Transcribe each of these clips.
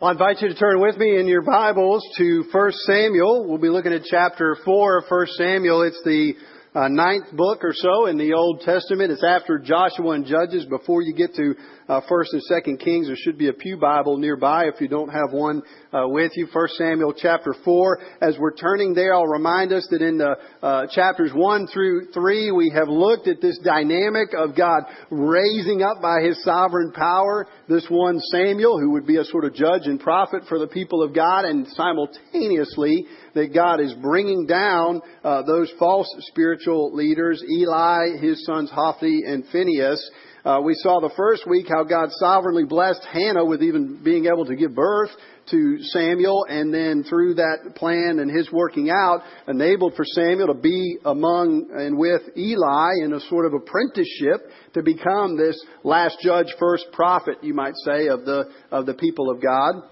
Well, I invite you to turn with me in your Bibles to 1 Samuel. We'll be looking at chapter 4 of 1 Samuel. It's the uh, ninth book or so in the Old Testament. It's after Joshua and Judges. Before you get to uh, First and Second Kings, there should be a pew Bible nearby if you don't have one uh, with you. First Samuel chapter four. As we're turning there, I'll remind us that in the uh, chapters one through three, we have looked at this dynamic of God raising up by His sovereign power this one Samuel, who would be a sort of judge and prophet for the people of God, and simultaneously that God is bringing down uh, those false spiritual leaders, Eli, his sons Hophni and Phinehas. Uh, we saw the first week how God sovereignly blessed Hannah with even being able to give birth to Samuel, and then through that plan and his working out, enabled for Samuel to be among and with Eli in a sort of apprenticeship to become this last judge, first prophet, you might say, of the of the people of God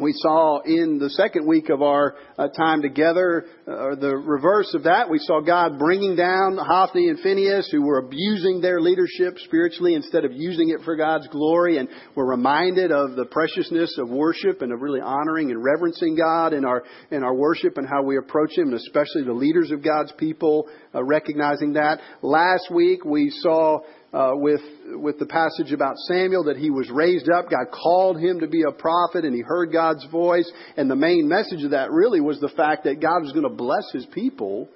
we saw in the second week of our uh, time together, uh, the reverse of that, we saw God bringing down Hophni and Phinehas, who were abusing their leadership spiritually instead of using it for God's glory. And we're reminded of the preciousness of worship and of really honoring and reverencing God in our, in our worship and how we approach Him, and especially the leaders of God's people, uh, recognizing that. Last week we saw uh, with with the passage about Samuel that he was raised up. God called him to be a prophet, and he heard God's voice. And the main message of that really was the fact that God was going to bless His people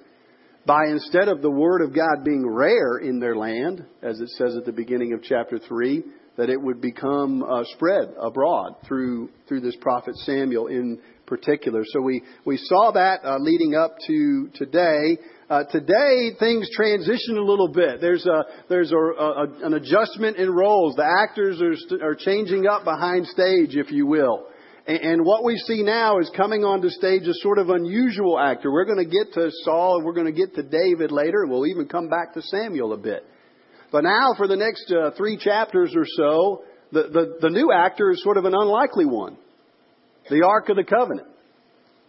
by instead of the word of God being rare in their land, as it says at the beginning of chapter three, that it would become uh, spread abroad through through this prophet Samuel in particular. So we we saw that uh, leading up to today. Uh, today, things transition a little bit. There's a there's a, a, an adjustment in roles. The actors are st- are changing up behind stage, if you will. And, and what we see now is coming onto stage a sort of unusual actor. We're going to get to Saul, and we're going to get to David later, and we'll even come back to Samuel a bit. But now, for the next uh, three chapters or so, the, the the new actor is sort of an unlikely one. The Ark of the Covenant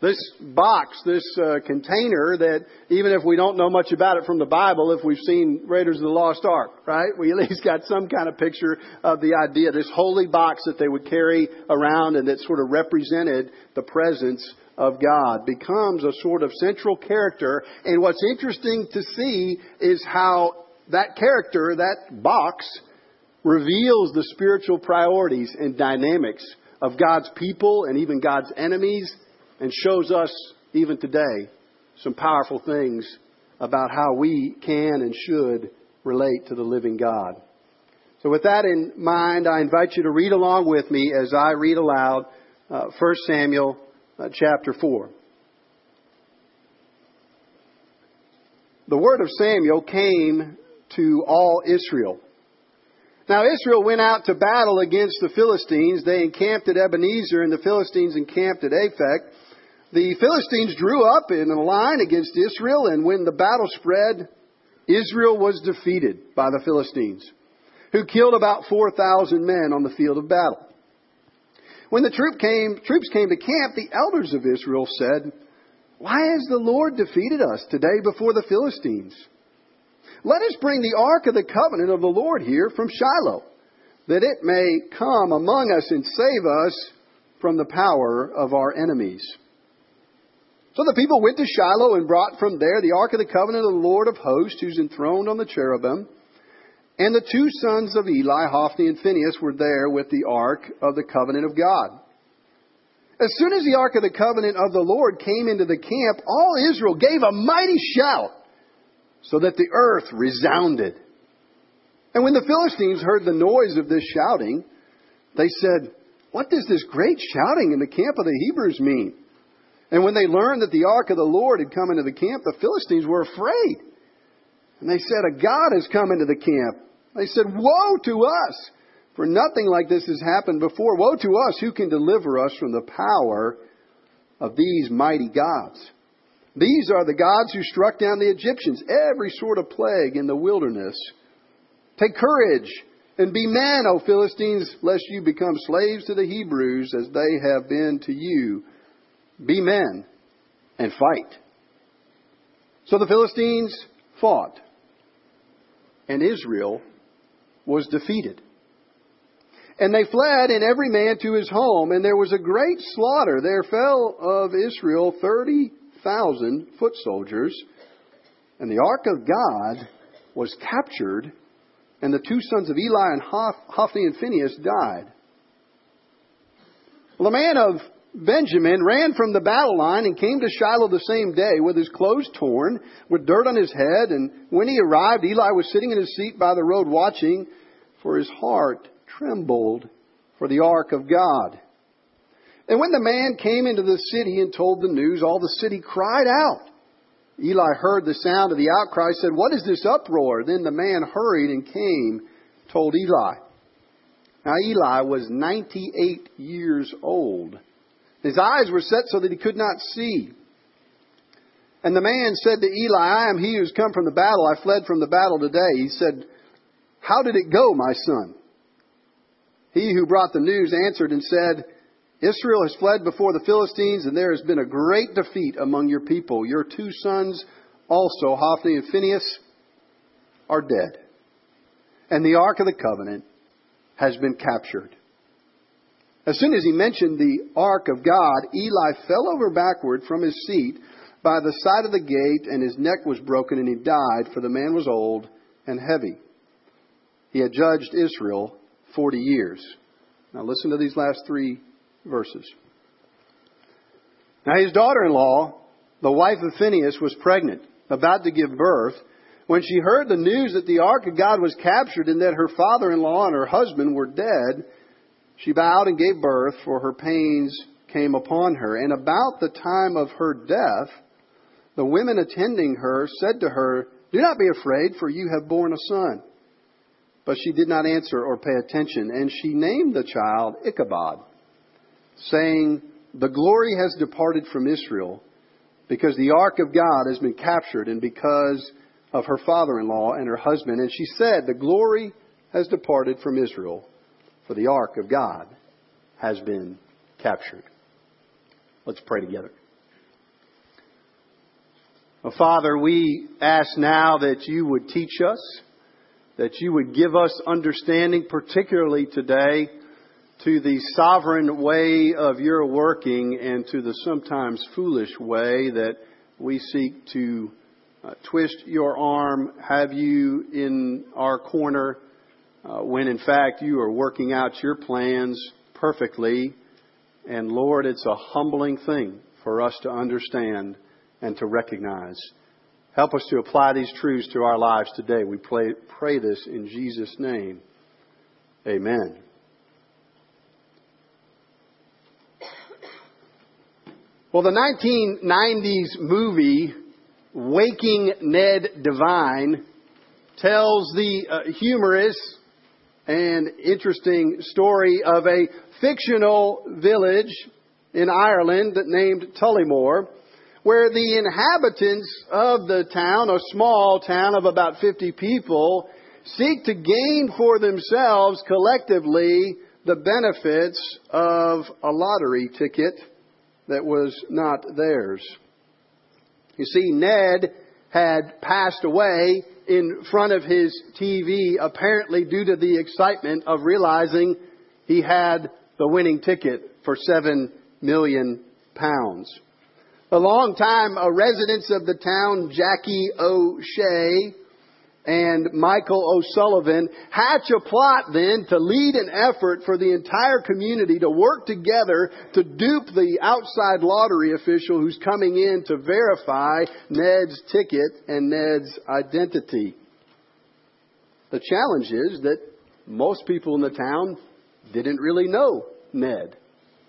this box, this uh, container that even if we don't know much about it from the Bible, if we've seen Raiders of the Lost Ark, right? We at least got some kind of picture of the idea. This holy box that they would carry around and that sort of represented the presence of God becomes a sort of central character. And what's interesting to see is how that character, that box, reveals the spiritual priorities and dynamics of God's people and even God's enemies and shows us, even today, some powerful things about how we can and should relate to the living God. So, with that in mind, I invite you to read along with me as I read aloud uh, 1 Samuel uh, chapter 4. The word of Samuel came to all Israel. Now Israel went out to battle against the Philistines. They encamped at Ebenezer, and the Philistines encamped at Aphek. The Philistines drew up in a line against Israel, and when the battle spread, Israel was defeated by the Philistines, who killed about 4,000 men on the field of battle. When the troop came, troops came to camp, the elders of Israel said, Why has the Lord defeated us today before the Philistines? Let us bring the ark of the covenant of the Lord here from Shiloh, that it may come among us and save us from the power of our enemies. So the people went to Shiloh and brought from there the ark of the covenant of the Lord of hosts, who's enthroned on the cherubim. And the two sons of Eli, Hophni and Phinehas, were there with the ark of the covenant of God. As soon as the ark of the covenant of the Lord came into the camp, all Israel gave a mighty shout, so that the earth resounded. And when the Philistines heard the noise of this shouting, they said, What does this great shouting in the camp of the Hebrews mean? And when they learned that the ark of the Lord had come into the camp, the Philistines were afraid. And they said, A God has come into the camp. They said, Woe to us! For nothing like this has happened before. Woe to us! Who can deliver us from the power of these mighty gods? These are the gods who struck down the Egyptians, every sort of plague in the wilderness. Take courage and be men, O Philistines, lest you become slaves to the Hebrews as they have been to you. Be men and fight. So the Philistines fought, and Israel was defeated. And they fled, and every man to his home, and there was a great slaughter. There fell of Israel thirty thousand foot soldiers, and the ark of God was captured, and the two sons of Eli and Hophni and Phinehas died. Well, the man of Benjamin ran from the battle line and came to Shiloh the same day with his clothes torn, with dirt on his head. And when he arrived, Eli was sitting in his seat by the road watching, for his heart trembled for the ark of God. And when the man came into the city and told the news, all the city cried out. Eli heard the sound of the outcry, said, What is this uproar? Then the man hurried and came, told Eli. Now Eli was 98 years old. His eyes were set so that he could not see. And the man said to Eli, I am he who's come from the battle. I fled from the battle today. He said, How did it go, my son? He who brought the news answered and said, Israel has fled before the Philistines, and there has been a great defeat among your people. Your two sons also, Hophni and Phinehas, are dead. And the Ark of the Covenant has been captured. As soon as he mentioned the Ark of God, Eli fell over backward from his seat by the side of the gate, and his neck was broken, and he died, for the man was old and heavy. He had judged Israel 40 years. Now listen to these last three verses. Now his daughter in law, the wife of Phinehas, was pregnant, about to give birth. When she heard the news that the ark of God was captured and that her father in law and her husband were dead, she bowed and gave birth, for her pains came upon her. And about the time of her death, the women attending her said to her, Do not be afraid, for you have borne a son. But she did not answer or pay attention, and she named the child Ichabod saying, The glory has departed from Israel because the ark of God has been captured and because of her father in law and her husband. And she said, The glory has departed from Israel, for the ark of God has been captured. Let's pray together. Well, Father, we ask now that you would teach us, that you would give us understanding, particularly today to the sovereign way of your working and to the sometimes foolish way that we seek to uh, twist your arm, have you in our corner, uh, when in fact you are working out your plans perfectly. And Lord, it's a humbling thing for us to understand and to recognize. Help us to apply these truths to our lives today. We pray, pray this in Jesus' name. Amen. Well, the 1990s movie, Waking Ned Devine, tells the uh, humorous and interesting story of a fictional village in Ireland named Tullymore, where the inhabitants of the town, a small town of about 50 people, seek to gain for themselves collectively the benefits of a lottery ticket that was not theirs. You see, Ned had passed away in front of his TV, apparently due to the excitement of realizing he had the winning ticket for seven million pounds. A long time, a residents of the town, Jackie O'Shea, and Michael O'Sullivan hatch a plot then to lead an effort for the entire community to work together to dupe the outside lottery official who's coming in to verify Ned's ticket and Ned's identity. The challenge is that most people in the town didn't really know Ned,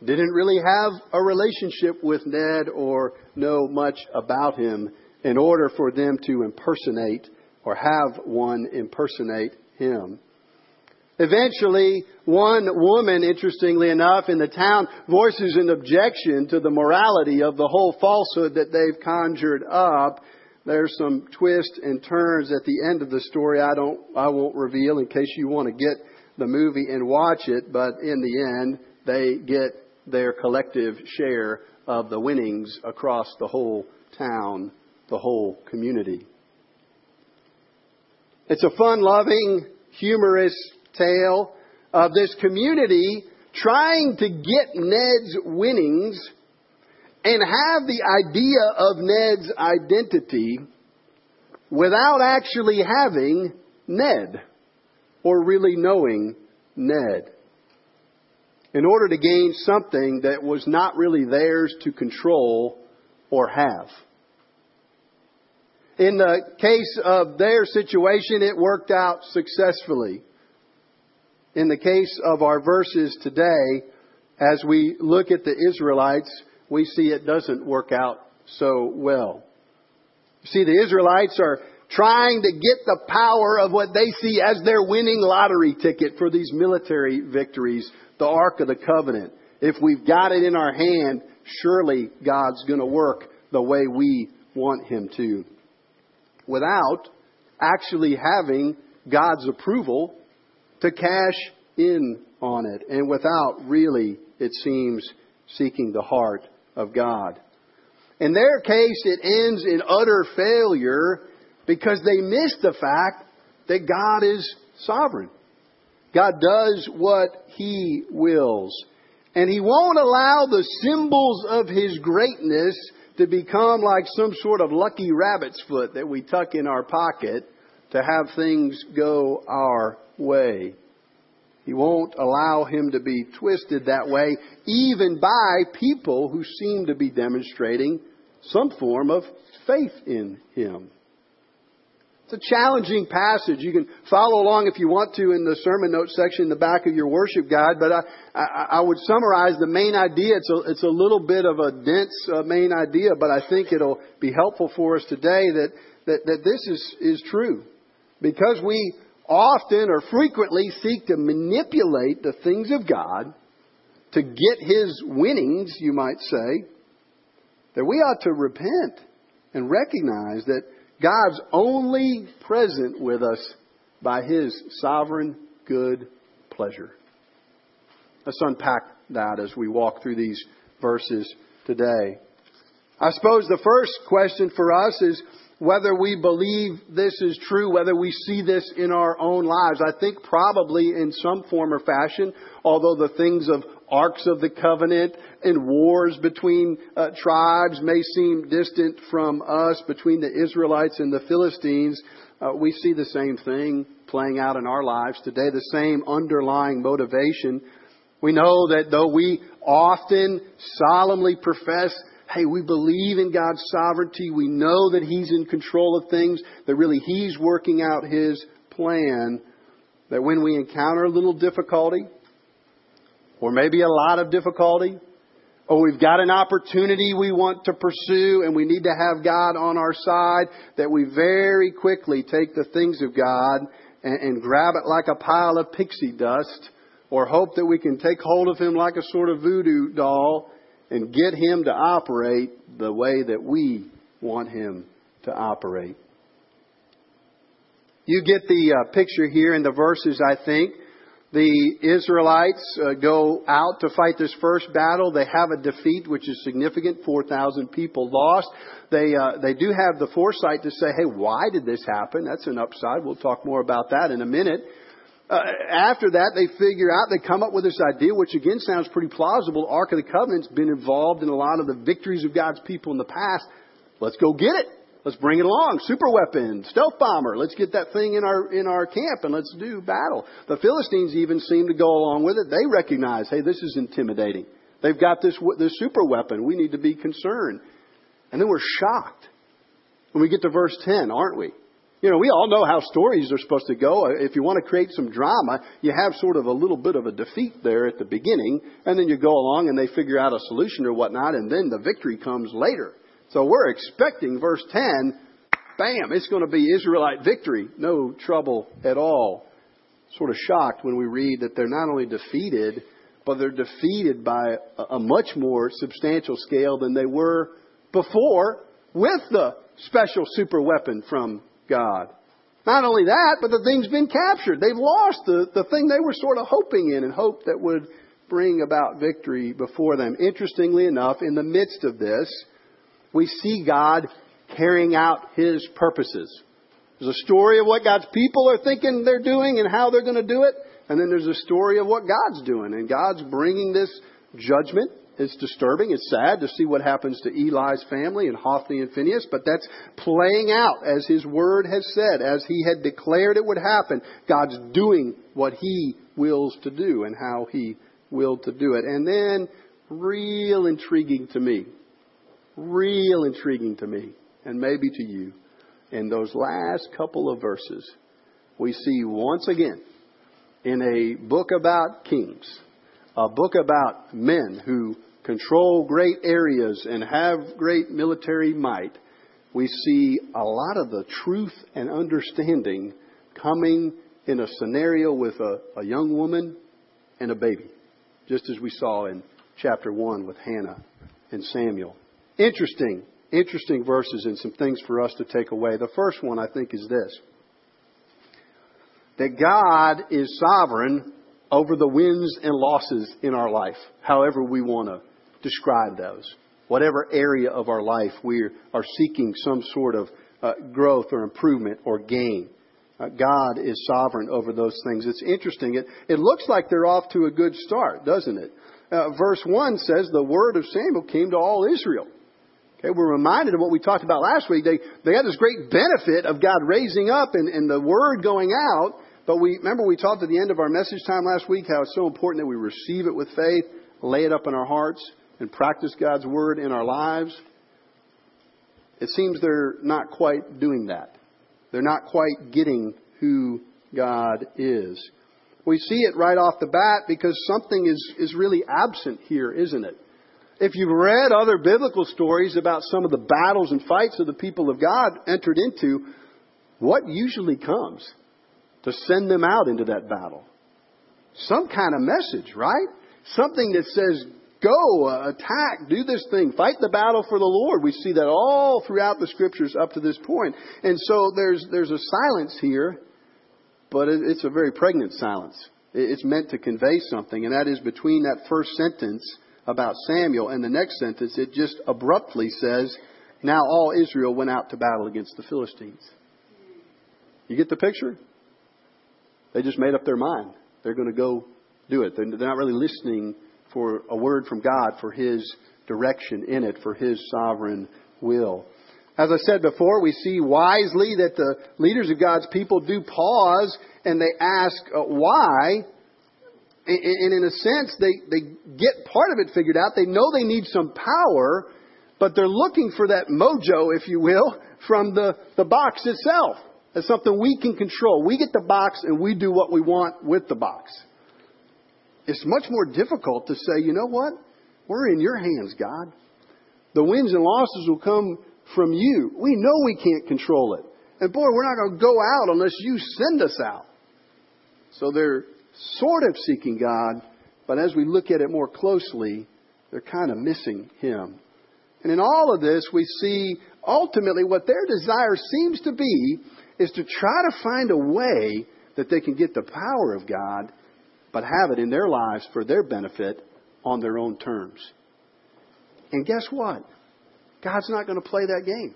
didn't really have a relationship with Ned or know much about him in order for them to impersonate or have one impersonate him. Eventually, one woman, interestingly enough, in the town voices an objection to the morality of the whole falsehood that they've conjured up. There's some twists and turns at the end of the story I don't, I won't reveal in case you want to get the movie and watch it, but in the end, they get their collective share of the winnings across the whole town, the whole community. It's a fun loving, humorous tale of this community trying to get Ned's winnings and have the idea of Ned's identity without actually having Ned or really knowing Ned in order to gain something that was not really theirs to control or have. In the case of their situation, it worked out successfully. In the case of our verses today, as we look at the Israelites, we see it doesn't work out so well. See, the Israelites are trying to get the power of what they see as their winning lottery ticket for these military victories, the Ark of the Covenant. If we've got it in our hand, surely God's going to work the way we want Him to without actually having God's approval to cash in on it and without really, it seems, seeking the heart of God. In their case, it ends in utter failure because they miss the fact that God is sovereign. God does what He wills. And He won't allow the symbols of His greatness to become like some sort of lucky rabbit's foot that we tuck in our pocket to have things go our way. He won't allow him to be twisted that way, even by people who seem to be demonstrating some form of faith in him. It's a challenging passage. You can follow along if you want to in the sermon notes section in the back of your worship guide, but I, I, I would summarize the main idea. It's a, it's a little bit of a dense uh, main idea, but I think it'll be helpful for us today that, that, that this is, is true. Because we often or frequently seek to manipulate the things of God to get His winnings, you might say, that we ought to repent and recognize that God's only present with us by His sovereign good pleasure. Let's unpack that as we walk through these verses today. I suppose the first question for us is whether we believe this is true, whether we see this in our own lives. I think probably in some form or fashion, although the things of arks of the covenant and wars between uh, tribes may seem distant from us, between the Israelites and the Philistines, uh, we see the same thing playing out in our lives today, the same underlying motivation. We know that though we often solemnly profess, hey, we believe in God's sovereignty, we know that He's in control of things, that really He's working out His plan, that when we encounter a little difficulty, or maybe a lot of difficulty, or we've got an opportunity we want to pursue and we need to have God on our side, that we very quickly take the things of God and, and grab it like a pile of pixie dust, or hope that we can take hold of Him like a sort of voodoo doll and get Him to operate the way that we want Him to operate. You get the uh, picture here in the verses, I think the Israelites uh, go out to fight this first battle. They have a defeat, which is significant. 4,000 people lost. They, uh, they do have the foresight to say, hey, why did this happen? That's an upside. We'll talk more about that in a minute. Uh, after that, they figure out, they come up with this idea, which again sounds pretty plausible. Ark of the Covenant's been involved in a lot of the victories of God's people in the past. Let's go get it. Let's bring it along. Super weapon, stealth bomber. Let's get that thing in our in our camp and let's do battle. The Philistines even seem to go along with it. They recognize, hey, this is intimidating. They've got this this super weapon. We need to be concerned. And then we're shocked when we get to verse 10, aren't we? You know, we all know how stories are supposed to go. If you want to create some drama, you have sort of a little bit of a defeat there at the beginning, and then you go along and they figure out a solution or whatnot, and then the victory comes later. So we're expecting verse 10, bam, it's going to be Israelite victory. No trouble at all. Sort of shocked when we read that they're not only defeated, but they're defeated by a much more substantial scale than they were before with the special super weapon from God. Not only that, but the thing's been captured. They've lost the, the thing they were sort of hoping in and hoped that would bring about victory before them. Interestingly enough, in the midst of this, we see God carrying out His purposes. There's a story of what God's people are thinking they're doing and how they're going to do it. And then there's a story of what God's doing, and God's bringing this judgment. It's disturbing. It's sad to see what happens to Eli's family and Hophni and Phinehas, but that's playing out as his word has said, as he had declared it would happen. God's doing what he wills to do and how he willed to do it. And then, real intriguing to me, real intriguing to me, and maybe to you, in those last couple of verses, we see once again in a book about kings, a book about men who control great areas and have great military might, we see a lot of the truth and understanding coming in a scenario with a, a young woman and a baby, just as we saw in chapter 1 with Hannah and Samuel. Interesting, interesting verses and some things for us to take away. The first one, I think, is this that God is sovereign over the wins and losses in our life, however we want to describe those. Whatever area of our life we are seeking some sort of uh, growth or improvement or gain. Uh, God is sovereign over those things. It's interesting. It, it looks like they're off to a good start, doesn't it? Uh, verse 1 says, The word of Samuel came to all Israel. Okay, we're reminded of what we talked about last week. They, they had this great benefit of God raising up and, and the word going out. But we remember we talked at the end of our message time last week how it's so important that we receive it with faith, lay it up in our hearts, and practice God's word in our lives. It seems they're not quite doing that. They're not quite getting who God is. We see it right off the bat because something is, is really absent here, isn't it? If you've read other biblical stories about some of the battles and fights that the people of God entered into, what usually comes to send them out into that battle? Some kind of message, right? Something that says, Go, uh, attack, do this thing, fight the battle for the Lord. We see that all throughout the scriptures up to this point. And so there's, there's a silence here, but it, it's a very pregnant silence. It's meant to convey something, and that is between that first sentence about Samuel and the next sentence, it just abruptly says, Now all Israel went out to battle against the Philistines. You get the picture? They just made up their mind. They're going to go do it. They're not really listening for a word from God for His direction in it, for His sovereign will. As I said before, we see wisely that the leaders of God's people do pause and they ask uh, why. And in a sense, they, they get part of it figured out. They know they need some power, but they're looking for that mojo, if you will, from the, the box itself. As something we can control. We get the box and we do what we want with the box. It's much more difficult to say, you know what? We're in your hands, God. The wins and losses will come from you. We know we can't control it. And boy, we're not going to go out unless you send us out. So they're sort of seeking God, but as we look at it more closely, they're kind of missing Him. And in all of this, we see ultimately what their desire seems to be is to try to find a way that they can get the power of God but have it in their lives for their benefit on their own terms. And guess what? God's not going to play that game.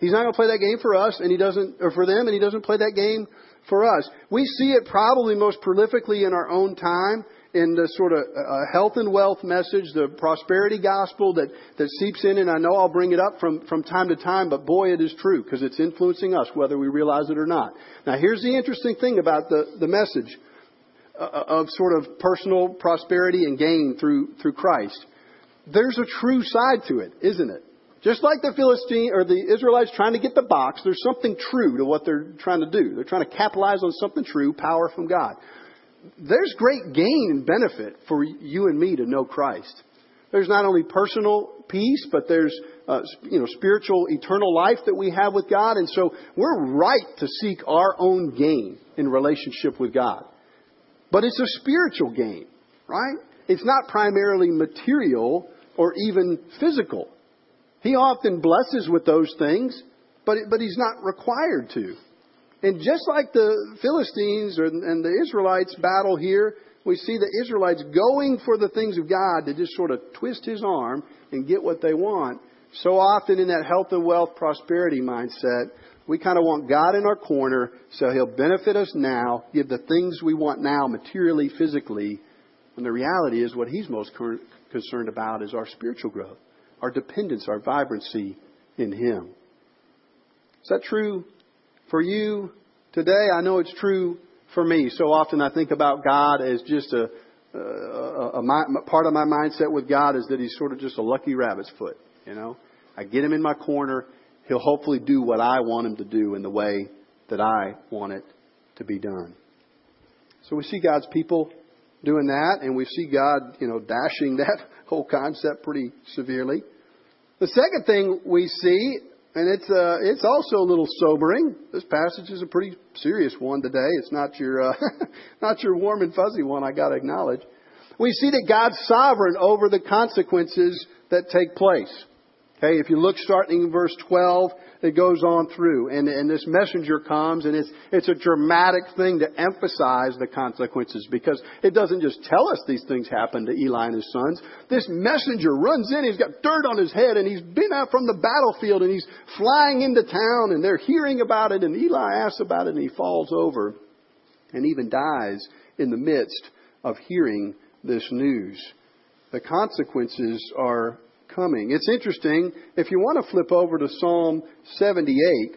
He's not going to play that game for us, and He doesn't, or for them, and He doesn't play that game for us. We see it probably most prolifically in our own time in the sort of uh, health and wealth message, the prosperity gospel that, that seeps in, and I know I'll bring it up from, from time to time, but boy, it is true because it's influencing us whether we realize it or not. Now, here's the interesting thing about the, the message. Uh, of sort of personal prosperity and gain through, through Christ. There's a true side to it, isn't it? Just like the Philistine or the Israelites trying to get the box, there's something true to what they're trying to do. They're trying to capitalize on something true, power from God. There's great gain and benefit for you and me to know Christ. There's not only personal peace, but there's uh, you know spiritual eternal life that we have with God, and so we're right to seek our own gain in relationship with God. But it's a spiritual gain, right? It's not primarily material or even physical. He often blesses with those things, but, but he's not required to. And just like the Philistines and the Israelites battle here, we see the Israelites going for the things of God to just sort of twist his arm and get what they want. So often in that health and wealth prosperity mindset, We kind of want God in our corner so He'll benefit us now, give the things we want now, materially, physically. And the reality is, what He's most concerned about is our spiritual growth, our dependence, our vibrancy in Him. Is that true for you today? I know it's true for me. So often I think about God as just a, a, a, a part of my mindset with God is that He's sort of just a lucky rabbit's foot. You know, I get Him in my corner. He'll hopefully do what I want Him to do in the way that I want it to be done. So we see God's people doing that, and we see God, you know, dashing that whole concept pretty severely. The second thing we see and it's uh, it's also a little sobering. This passage is a pretty serious one today. It's not your uh, not your warm and fuzzy one. I got to acknowledge. We see that God's sovereign over the consequences that take place. Okay, if you look starting in verse 12, it goes on through, and, and this messenger comes, and it's, it's a dramatic thing to emphasize the consequences because it doesn't just tell us these things happen to Eli and his sons. This messenger runs in, he's got dirt on his head, and he's been out from the battlefield, and he's flying into town, and they're hearing about it, and Eli asks about it, and he falls over and even dies in the midst of hearing this news. The consequences are coming. It's interesting, if you want to flip over to Psalm 78,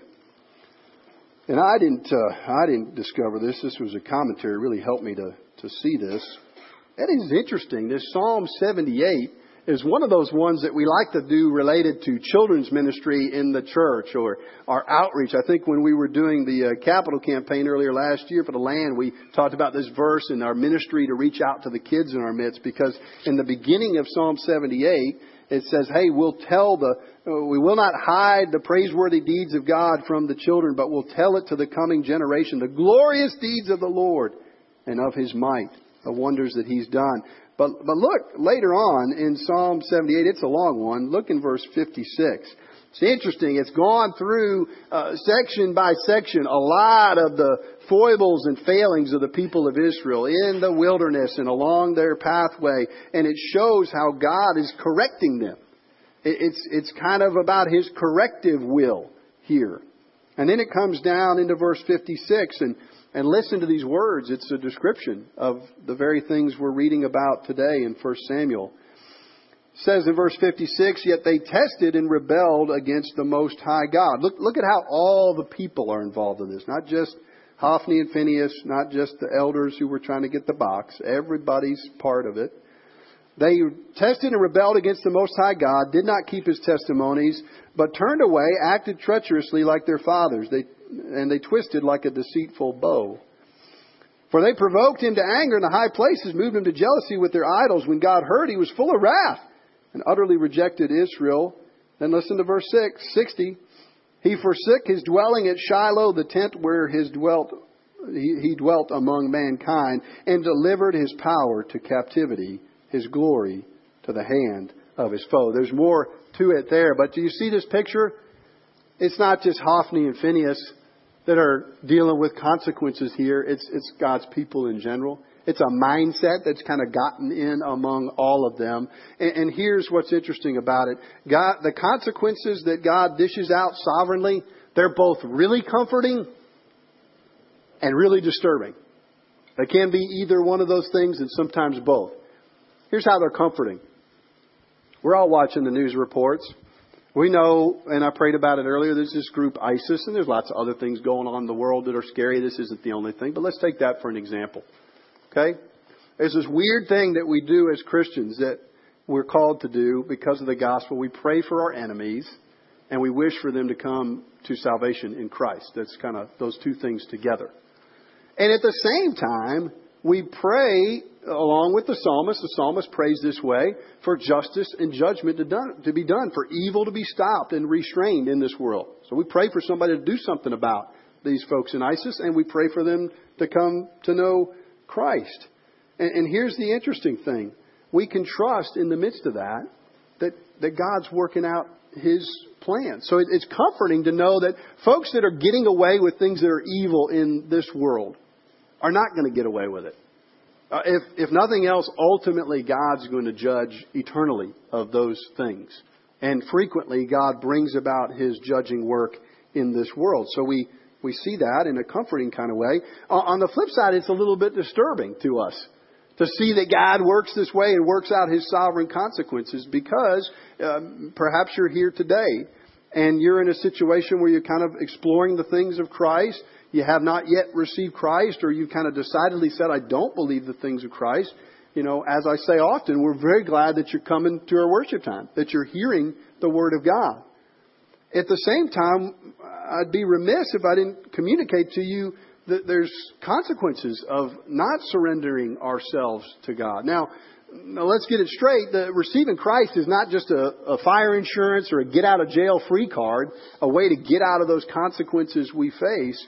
and I didn't, uh, I didn't discover this. This was a commentary. Really helped me to, to see this. That is interesting. This Psalm 78 is one of those ones that we like to do related to children's ministry in the church or our outreach. I think when we were doing the uh, capital campaign earlier last year for the land, we talked about this verse in our ministry to reach out to the kids in our midst because in the beginning of Psalm 78, it says, hey, we'll tell the, we will not hide the praiseworthy deeds of God from the children, but we'll tell it to the coming generation, the glorious deeds of the Lord and of his might, the wonders that he's done. But, but look, later on in Psalm 78, it's a long one. Look in verse 56. It's interesting. It's gone through uh, section by section a lot of the foibles and failings of the people of Israel in the wilderness and along their pathway, and it shows how God is correcting them. It's it's kind of about His corrective will here, and then it comes down into verse 56 and. And listen to these words. It's a description of the very things we're reading about today in 1 Samuel It says in verse 56, yet they tested and rebelled against the Most High God. Look, look at how all the people are involved in this. Not just Hophni and Phinehas, not just the elders who were trying to get the box. Everybody's part of it. They tested and rebelled against the Most High God, did not keep His testimonies, but turned away, acted treacherously like their fathers, they, and they twisted like a deceitful bow. For they provoked him to anger in the high places, moved him to jealousy with their idols. When God heard, he was full of wrath and utterly rejected Israel. Then listen to verse 6, 60. He forsook his dwelling at Shiloh, the tent where his dwelt, he, he dwelt among mankind, and delivered his power to captivity, his glory to the hand of his foe. There's more to it there, but do you see this picture? It's not just Hophni and Phinehas that are dealing with consequences here. It's, it's God's people in general. It's a mindset that's kind of gotten in among all of them. And, and here's what's interesting about it. God, the consequences that God dishes out sovereignly, they're both really comforting and really disturbing. They can be either one of those things and sometimes both. Here's how they're comforting. We're all watching the news reports. We know, and I prayed about it earlier, there's this group ISIS, and there's lots of other things going on in the world that are scary. This isn't the only thing, but let's take that for an example. Okay? There's this weird thing that we do as Christians that we're called to do because of the gospel. We pray for our enemies and we wish for them to come to salvation in Christ. That's kind of those two things together. And at the same time, we pray along with the psalmist. The psalmist prays this way for justice and judgment to, done, to be done, for evil to be stopped and restrained in this world. So we pray for somebody to do something about these folks in ISIS, and we pray for them to come to know Christ. And, and here's the interesting thing we can trust in the midst of that that, that God's working out His plan. So it, it's comforting to know that folks that are getting away with things that are evil in this world are not going to get away with it. Uh, if, if nothing else, ultimately God's going to judge eternally of those things. And frequently God brings about His judging work in this world. So we, we see that in a comforting kind of way. On the flip side, it's a little bit disturbing to us to see that God works this way and works out his sovereign consequences because um, perhaps you're here today and you're in a situation where you're kind of exploring the things of Christ. You have not yet received Christ, or you've kind of decidedly said, I don't believe the things of Christ. You know, as I say often, we're very glad that you're coming to our worship time, that you're hearing the Word of God. At the same time, I'd be remiss if I didn't communicate to you that there's consequences of not surrendering ourselves to God. Now, now let's get it straight. The receiving Christ is not just a, a fire insurance or a get out of jail free card, a way to get out of those consequences we face.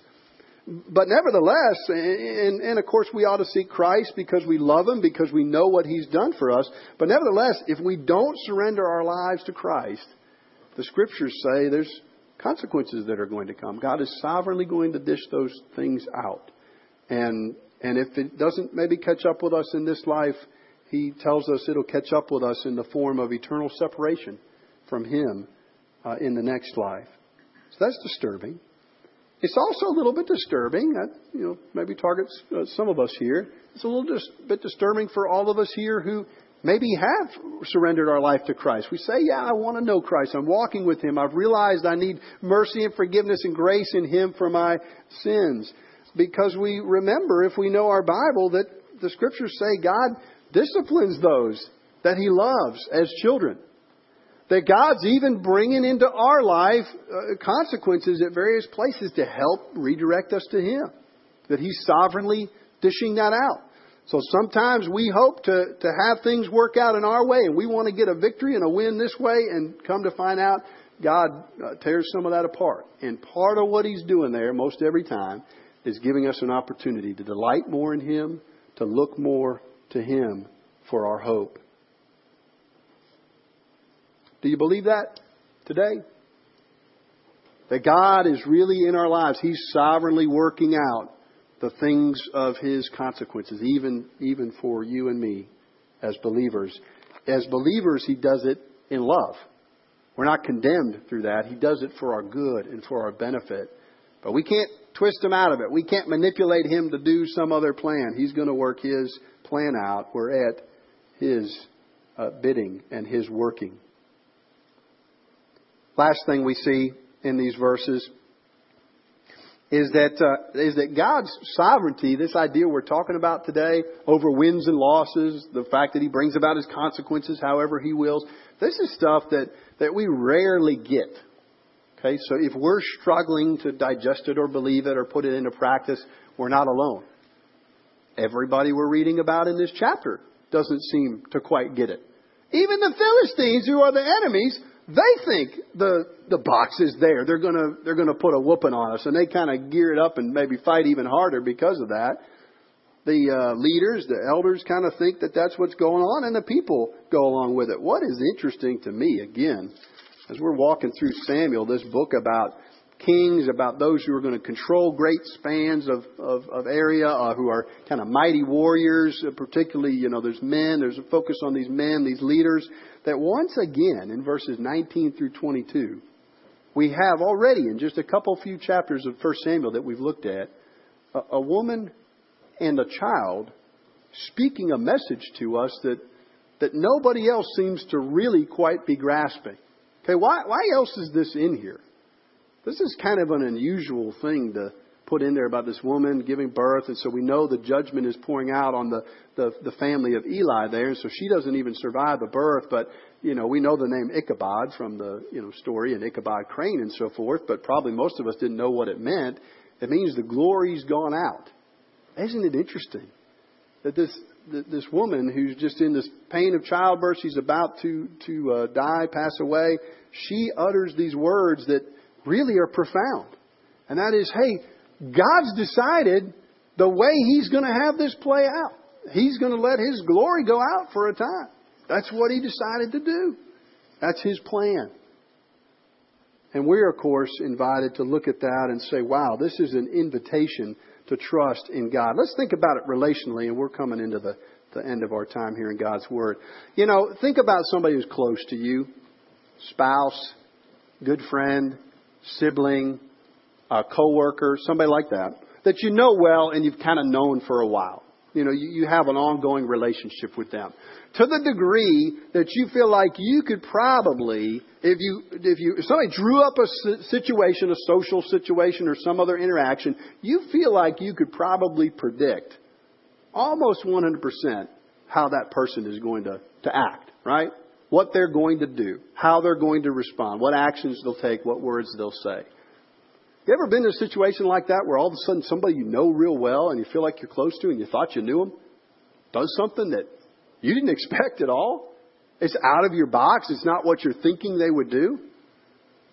But nevertheless, and, and of course we ought to seek Christ because we love Him, because we know what He's done for us. But nevertheless, if we don't surrender our lives to Christ, the Scriptures say there's consequences that are going to come. God is sovereignly going to dish those things out. And, and if it doesn't maybe catch up with us in this life, He tells us it'll catch up with us in the form of eternal separation from Him uh, in the next life. So that's disturbing. It's also a little bit disturbing. That, you know, maybe targets uh, some of us here. It's a little dis- bit disturbing for all of us here who maybe have surrendered our life to Christ. We say, "Yeah, I want to know Christ. I'm walking with Him. I've realized I need mercy and forgiveness and grace in Him for my sins." Because we remember, if we know our Bible, that the Scriptures say God disciplines those that He loves as children that God's even bringing into our life uh, consequences at various places to help redirect us to Him. That He's sovereignly dishing that out. So sometimes we hope to, to have things work out in our way and we want to get a victory and a win this way and come to find out God uh, tears some of that apart. And part of what He's doing there, most every time, is giving us an opportunity to delight more in Him, to look more to Him for our hope. Do you believe that today? That God is really in our lives. He's sovereignly working out the things of His consequences, even, even for you and me as believers. As believers, He does it in love. We're not condemned through that. He does it for our good and for our benefit. But we can't twist Him out of it. We can't manipulate Him to do some other plan. He's going to work His plan out. We're at His uh, bidding and His working. Last thing we see in these verses is that uh, is that God's sovereignty, this idea we're talking about today, over wins and losses, the fact that He brings about His consequences however He wills. This is stuff that that we rarely get. Okay, so if we're struggling to digest it or believe it or put it into practice, we're not alone. Everybody we're reading about in this chapter doesn't seem to quite get it. Even the Philistines, who are the enemies, they think the the box is there. They're gonna they're gonna put a whooping on us, and they kind of gear it up and maybe fight even harder because of that. The uh, leaders, the elders, kind of think that that's what's going on, and the people go along with it. What is interesting to me, again, as we're walking through Samuel, this book about kings, about those who are going to control great spans of, of, of area, uh, who are kind of mighty warriors, uh, particularly, you know, there's men, there's a focus on these men, these leaders, that once again, in verses 19 through 22, we have already in just a couple few chapters of 1 Samuel that we've looked at, a, a woman and a child speaking a message to us that, that nobody else seems to really quite be grasping. Okay, why, why else is this in here? This is kind of an unusual thing to put in there about this woman giving birth, and so we know the judgment is pouring out on the, the, the family of Eli there, and so she doesn't even survive the birth, but you know, we know the name Ichabod from the, you know, story and Ichabod crane and so forth, but probably most of us didn't know what it meant. It means the glory's gone out. Isn't it interesting that this this woman who's just in this pain of childbirth, she's about to to uh, die, pass away. She utters these words that really are profound. And that is, hey, God's decided the way He's going to have this play out. He's going to let His glory go out for a time. That's what He decided to do. That's His plan. And we're, of course, invited to look at that and say, wow, this is an invitation to trust in God. Let's think about it relationally, and we're coming into the, the end of our time here in God's Word. You know, think about somebody who's close to you spouse, good friend, sibling, a coworker, somebody like that, that you know well and you've kind of known for a while. You know, you, you have an ongoing relationship with them. To the degree that you feel like you could probably, if you, if you, if somebody drew up a situation, a social situation or some other interaction, you feel like you could probably predict almost 100% how that person is going to, to act, right? What they're going to do, how they're going to respond, what actions they'll take, what words they'll say. You ever been in a situation like that where all of a sudden somebody you know real well and you feel like you're close to and you thought you knew them does something that you didn't expect at all? It's out of your box. It's not what you're thinking they would do.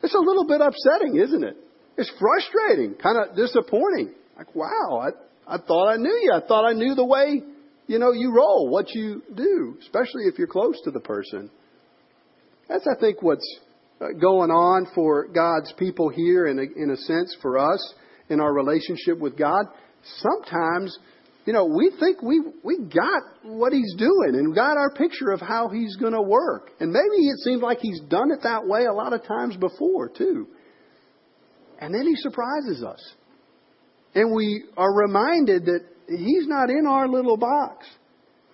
It's a little bit upsetting, isn't it? It's frustrating, kind of disappointing. Like, wow, I, I thought I knew you. I thought I knew the way, you know, you roll, what you do, especially if you're close to the person. That's, I think, what's Uh, going on for God's people here, in a, in a sense, for us in our relationship with God. Sometimes, you know, we think we we got what He's doing and got our picture of how He's going to work, and maybe it seems like He's done it that way a lot of times before too. And then He surprises us, and we are reminded that He's not in our little box.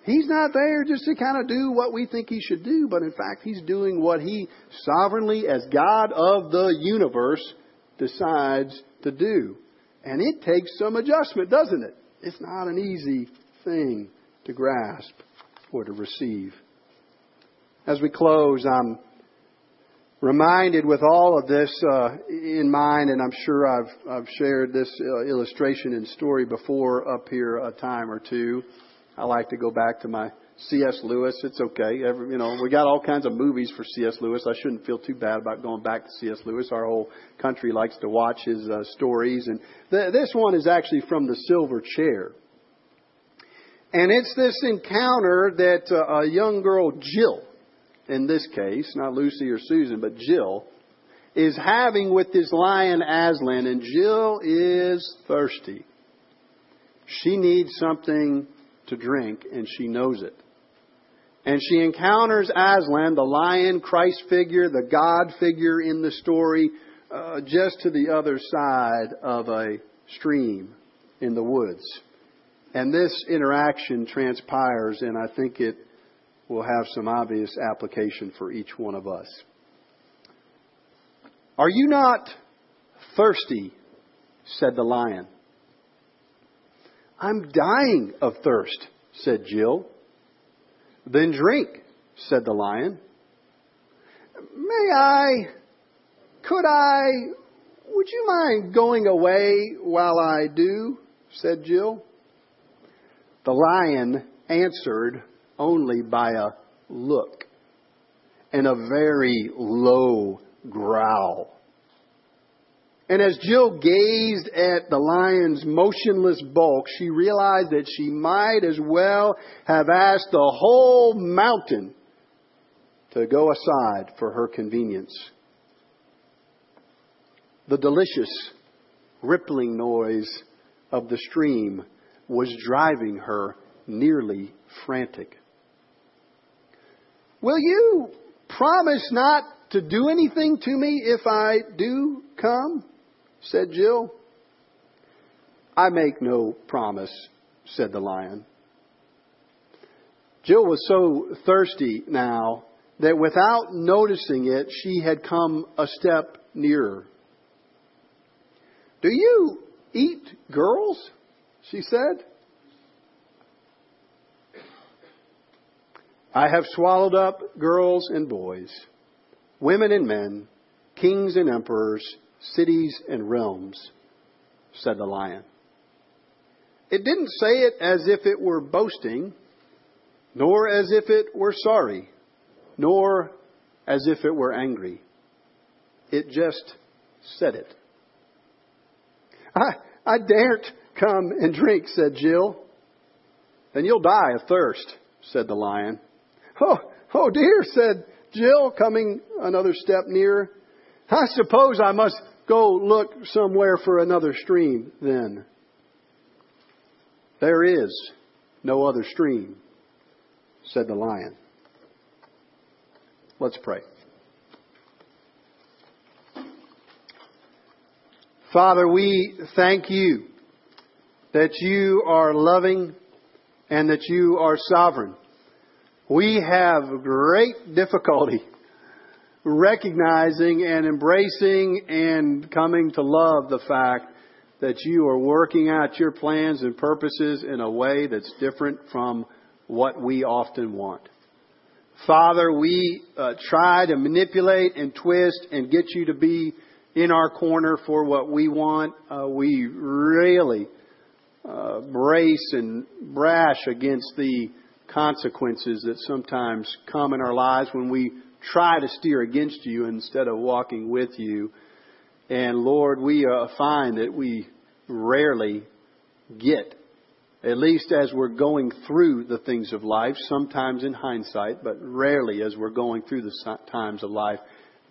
He's not there just to kind of do what we think he should do, but in fact, he's doing what he sovereignly, as God of the universe, decides to do. And it takes some adjustment, doesn't it? It's not an easy thing to grasp or to receive. As we close, I'm reminded with all of this uh, in mind, and I'm sure I've, I've shared this uh, illustration and story before up here a time or two. I like to go back to my C.S. Lewis. It's okay. Every, you know, we got all kinds of movies for C.S. Lewis. I shouldn't feel too bad about going back to C.S. Lewis. Our whole country likes to watch his uh, stories, and th- this one is actually from The Silver Chair. And it's this encounter that uh, a young girl, Jill, in this case, not Lucy or Susan, but Jill, is having with this lion Aslan, and Jill is thirsty. She needs something to drink, and she knows it. And she encounters Aslan, the lion Christ figure, the God figure in the story, uh, just to the other side of a stream in the woods. And this interaction transpires, and I think it will have some obvious application for each one of us. Are you not thirsty? said the lion. I'm dying of thirst, said Jill. Then drink, said the lion. May I, could I, would you mind going away while I do? said Jill. The lion answered only by a look and a very low growl. And as Jill gazed at the lion's motionless bulk, she realized that she might as well have asked the whole mountain to go aside for her convenience. The delicious rippling noise of the stream was driving her nearly frantic. Will you promise not to do anything to me if I do come? Said Jill. I make no promise, said the lion. Jill was so thirsty now that without noticing it, she had come a step nearer. Do you eat girls? she said. I have swallowed up girls and boys, women and men, kings and emperors, cities and realms, said the lion. It didn't say it as if it were boasting, nor as if it were sorry, nor as if it were angry. It just said it. I, I daren't come and drink, said Jill. Then you'll die of thirst, said the lion. Oh, oh dear, said Jill, coming another step nearer. I suppose I must go look somewhere for another stream then. There is no other stream, said the lion. Let's pray. Father, we thank you that you are loving and that you are sovereign. We have great difficulty recognizing and embracing and coming to love the fact that you are working out your plans and purposes in a way that's different from what we often want. Father, we uh, try to manipulate and twist and get you to be in our corner for what we want. Uh, we really uh, brace and brash against the consequences that sometimes come in our lives when we try to steer against you instead of walking with you. And Lord, we uh, find that we rarely get, at least as we're going through the things of life, sometimes in hindsight, but rarely as we're going through the times of life,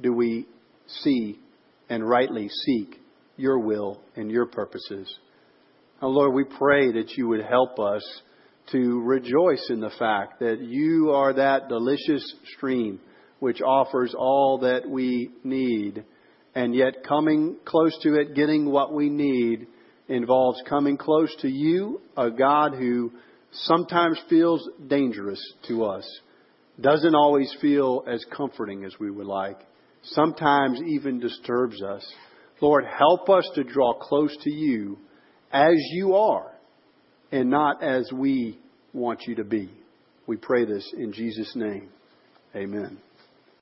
do we see and rightly seek your will and your purposes. Now, Lord, we pray that you would help us to rejoice in the fact that you are that delicious stream which offers all that we need. And yet, coming close to it, getting what we need, involves coming close to you, a God who sometimes feels dangerous to us, doesn't always feel as comforting as we would like, sometimes even disturbs us. Lord, help us to draw close to you as you are and not as we want you to be. We pray this in Jesus' name. Amen.